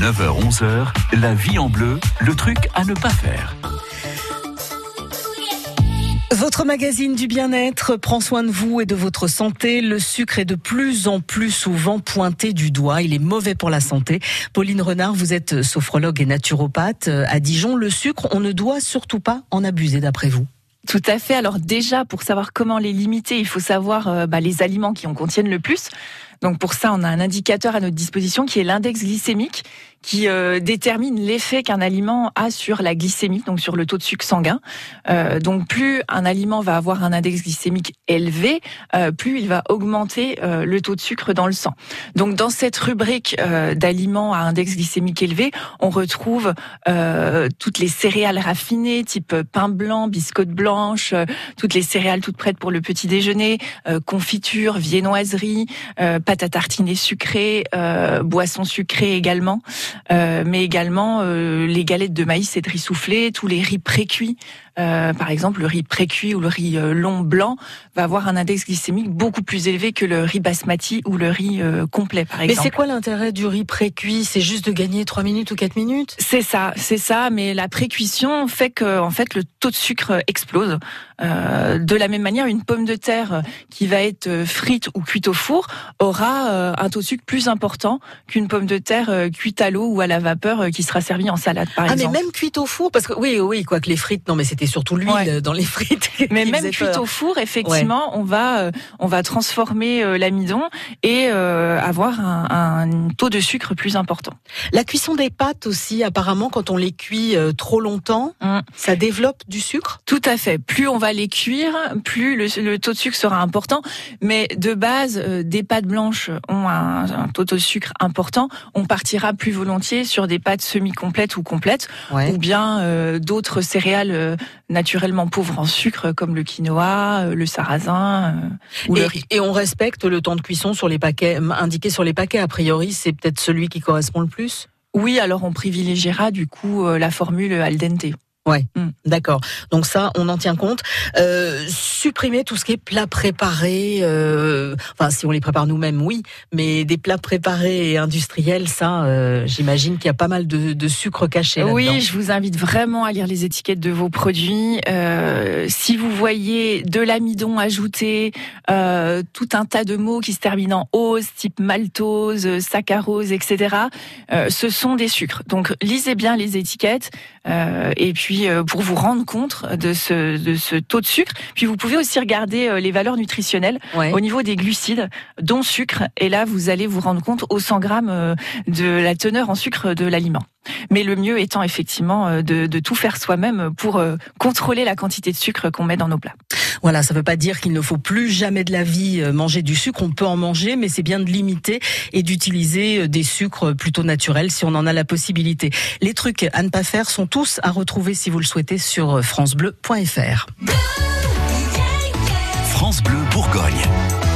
9h-11h, la vie en bleu, le truc à ne pas faire. Votre magazine du bien-être prend soin de vous et de votre santé. Le sucre est de plus en plus souvent pointé du doigt. Il est mauvais pour la santé. Pauline Renard, vous êtes sophrologue et naturopathe à Dijon. Le sucre, on ne doit surtout pas en abuser d'après vous. Tout à fait. Alors déjà, pour savoir comment les limiter, il faut savoir euh, bah, les aliments qui en contiennent le plus. Donc pour ça, on a un indicateur à notre disposition qui est l'index glycémique qui euh, détermine l'effet qu'un aliment a sur la glycémie, donc sur le taux de sucre sanguin. Euh, donc plus un aliment va avoir un index glycémique élevé, euh, plus il va augmenter euh, le taux de sucre dans le sang. Donc dans cette rubrique euh, d'aliments à index glycémique élevé, on retrouve toutes les céréales raffinées, type pain blanc, biscotte blanche, toutes les céréales toutes prêtes pour le petit déjeuner, confiture, viennoiserie, pâte à tartiner sucrée, boissons sucrées également. Euh, mais également euh, les galettes de maïs et de riz soufflé, tous les riz précuits. Euh, par exemple, le riz précuit ou le riz long blanc va avoir un index glycémique beaucoup plus élevé que le riz basmati ou le riz complet, par exemple. Mais c'est quoi l'intérêt du riz précuit? C'est juste de gagner 3 minutes ou 4 minutes? C'est ça, c'est ça. Mais la précuisson fait que, en fait, le taux de sucre explose. de la même manière, une pomme de terre qui va être frite ou cuite au four aura un taux de sucre plus important qu'une pomme de terre cuite à l'eau ou à la vapeur euh, qui sera servi en salade, par ah, exemple. mais même cuite au four, parce que oui, oui, quoi que les frites, non, mais c'était surtout l'huile dans les frites. Mais même cuite au four, effectivement, on va euh, on va transformer euh, l'amidon et avoir un, taux de sucre plus important. La cuisson des pâtes aussi, apparemment, quand on les cuit trop longtemps, mm. ça développe du sucre? Tout à fait. Plus on va les cuire, plus le, taux de sucre sera important. Mais de base, des pâtes blanches ont un, un taux de sucre important. On partira plus volontiers sur des pâtes semi-complètes ou complètes, ou bien euh, d'autres céréales euh, naturellement pauvres en sucre comme le quinoa, euh, le sarrasin ou et, le riz. Et on respecte le temps de cuisson sur les paquets indiqué sur les paquets. A priori, c'est peut-être celui qui correspond le plus? Oui, alors on privilégiera du coup la formule al dente. Ouais, mm. d'accord. Donc ça, on en tient compte. Euh, supprimer tout ce qui est plat préparé. Euh, enfin, si on les prépare nous-mêmes, oui. Mais des plats préparés et industriels, ça, euh, j'imagine qu'il y a pas mal de, de sucre caché. Oui, je vous invite vraiment à lire les étiquettes de vos produits. Si vous voyez de l'amidon ajouté, tout un tas de mots qui se terminent en ose, type maltose, saccharose, etc. Ce sont des sucres. Donc lisez bien les étiquettes et puis euh, pour vous rendre compte de ce, de ce taux de sucre. Puis vous pouvez aussi regarder euh, les valeurs nutritionnelles au niveau des glucides, dont sucre. Et là, vous allez vous rendre compte au 100 grammes euh, de la teneur en sucre de l'aliment. Mais le mieux étant effectivement de, de tout faire soi-même pour contrôler la quantité de sucre qu'on met dans nos plats. Voilà, ça ne veut pas dire qu'il ne faut plus jamais de la vie manger du sucre. On peut en manger, mais c'est bien de limiter et d'utiliser des sucres plutôt naturels si on en a la possibilité. Les trucs à ne pas faire sont tous à retrouver si vous le souhaitez sur francebleu.fr. France Bleu Bourgogne.